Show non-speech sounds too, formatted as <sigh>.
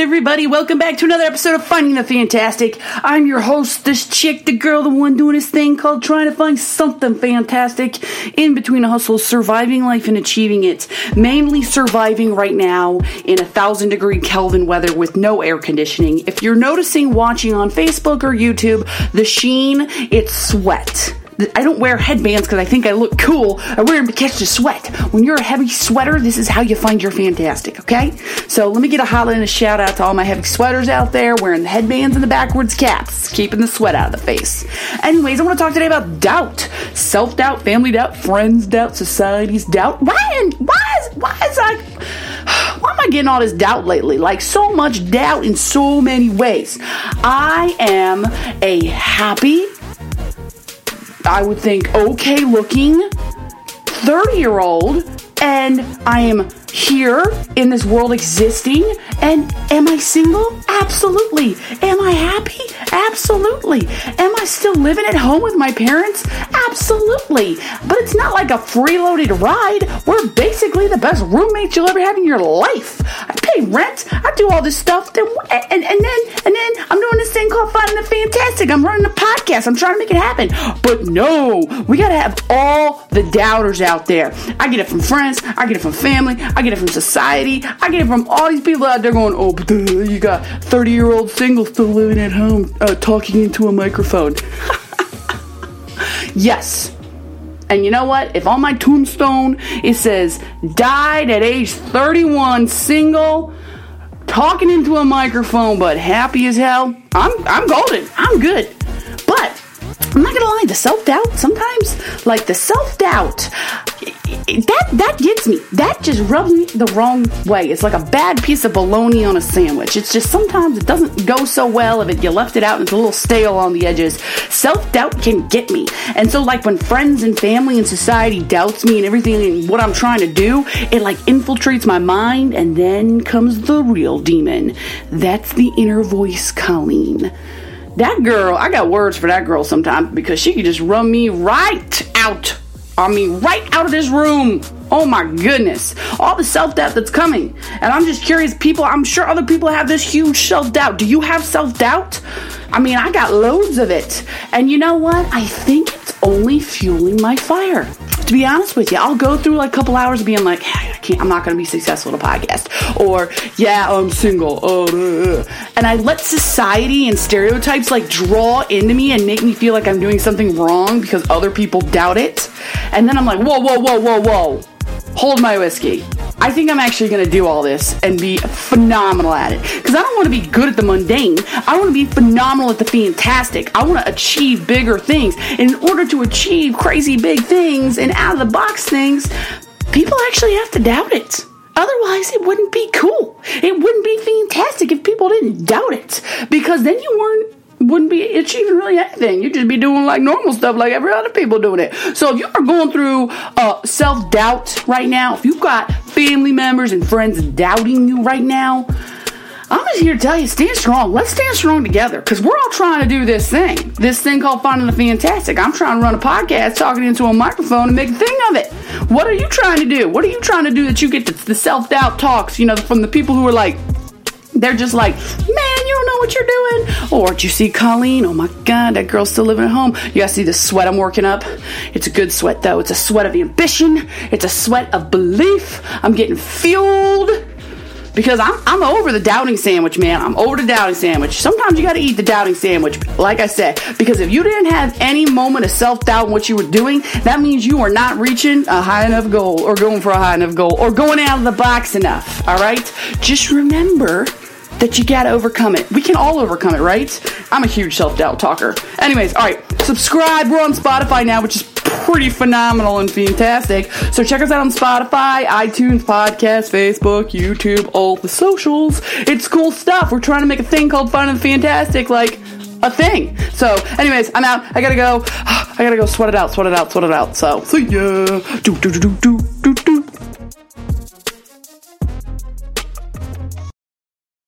everybody, welcome back to another episode of Finding the Fantastic. I'm your host, this chick, the girl, the one doing this thing called trying to find something fantastic in between a hustle, surviving life and achieving it. Mainly surviving right now in a thousand degree Kelvin weather with no air conditioning. If you're noticing watching on Facebook or YouTube, the sheen, it's sweat. I don't wear headbands because I think I look cool. I wear them to catch the sweat. When you're a heavy sweater, this is how you find your fantastic, okay? So let me get a holla and a shout out to all my heavy sweaters out there wearing the headbands and the backwards caps, keeping the sweat out of the face. Anyways, I want to talk today about doubt. Self doubt, family doubt, friends doubt, society's doubt. Why, why is, why is I, <sighs> why am I getting all this doubt lately? Like so much doubt in so many ways. I am a happy, I would think, okay looking 30 year old, and I am here in this world existing. And am I single? Absolutely. Am I happy? Absolutely. Am I still living at home with my parents? Absolutely. But it's not like a freeloaded ride. We're basically the best roommates you'll ever have in your life. I pay rent. I do all this stuff. Then, and, and then and then I'm doing this thing called Finding the Fantastic. I'm running a podcast. I'm trying to make it happen. But no, we gotta have all the doubters out there. I get it from friends. I get it from family. I get it from society. I get it from all these people out there going, oh, but you got 30 year old single still living at home uh, talking into a microphone. <laughs> yes. And you know what? If on my tombstone it says died at age 31, single, talking into a microphone, but happy as hell, I'm I'm golden. I'm good. But I'm not gonna lie, the self doubt sometimes, like the self doubt, that that gets me. That just rubs me the wrong way. It's like a bad piece of bologna on a sandwich. It's just sometimes it doesn't go so well if it, you left it out and it's a little stale on the edges. Self doubt can get me, and so like when friends and family and society doubts me and everything and what I'm trying to do, it like infiltrates my mind, and then comes the real demon. That's the inner voice, Colleen. That girl, I got words for that girl sometimes because she could just run me right out. I mean, right out of this room. Oh my goodness. All the self doubt that's coming. And I'm just curious, people, I'm sure other people have this huge self doubt. Do you have self doubt? I mean, I got loads of it. And you know what? I think it's only fueling my fire. To be honest with you, I'll go through like a couple hours being like, can't, I'm not going to be successful at a podcast. Or, yeah, I'm single. Oh, uh, uh. and I let society and stereotypes like draw into me and make me feel like I'm doing something wrong because other people doubt it. And then I'm like, whoa, whoa, whoa, whoa, whoa. Hold my whiskey. I think I'm actually going to do all this and be phenomenal at it. Because I don't want to be good at the mundane. I want to be phenomenal at the fantastic. I want to achieve bigger things. And in order to achieve crazy big things and out of the box things, people actually have to doubt it. Otherwise, it wouldn't be cool. It wouldn't be fantastic if people didn't doubt it. Because then you weren't wouldn't be achieving really anything. You'd just be doing like normal stuff like every other people doing it. So if you are going through uh, self doubt right now, if you've got family members and friends doubting you right now, I'm just here to tell you, stand strong. Let's stand strong together because we're all trying to do this thing. This thing called Finding the Fantastic. I'm trying to run a podcast, talking into a microphone, and make a thing of it. What are you trying to do? What are you trying to do that you get the, the self doubt talks, you know, from the people who are like, they're just like, man, you don't know what you're doing. Or did you see Colleen? Oh my God, that girl's still living at home. You guys see the sweat I'm working up? It's a good sweat though. It's a sweat of ambition. It's a sweat of belief. I'm getting fueled because I'm, I'm over the doubting sandwich, man. I'm over the doubting sandwich. Sometimes you got to eat the doubting sandwich, like I said, because if you didn't have any moment of self doubt in what you were doing, that means you are not reaching a high enough goal or going for a high enough goal or going out of the box enough. All right? Just remember that you gotta overcome it. We can all overcome it, right? I'm a huge self doubt talker. Anyways, all right, subscribe. We're on Spotify now, which is pretty phenomenal and fantastic. So check us out on Spotify, iTunes, podcast, Facebook, YouTube, all the socials. It's cool stuff. We're trying to make a thing called Fun and Fantastic, like a thing. So, anyways, I'm out. I gotta go. <sighs> I gotta go sweat it out, sweat it out, sweat it out. So, see ya. Do do do do do.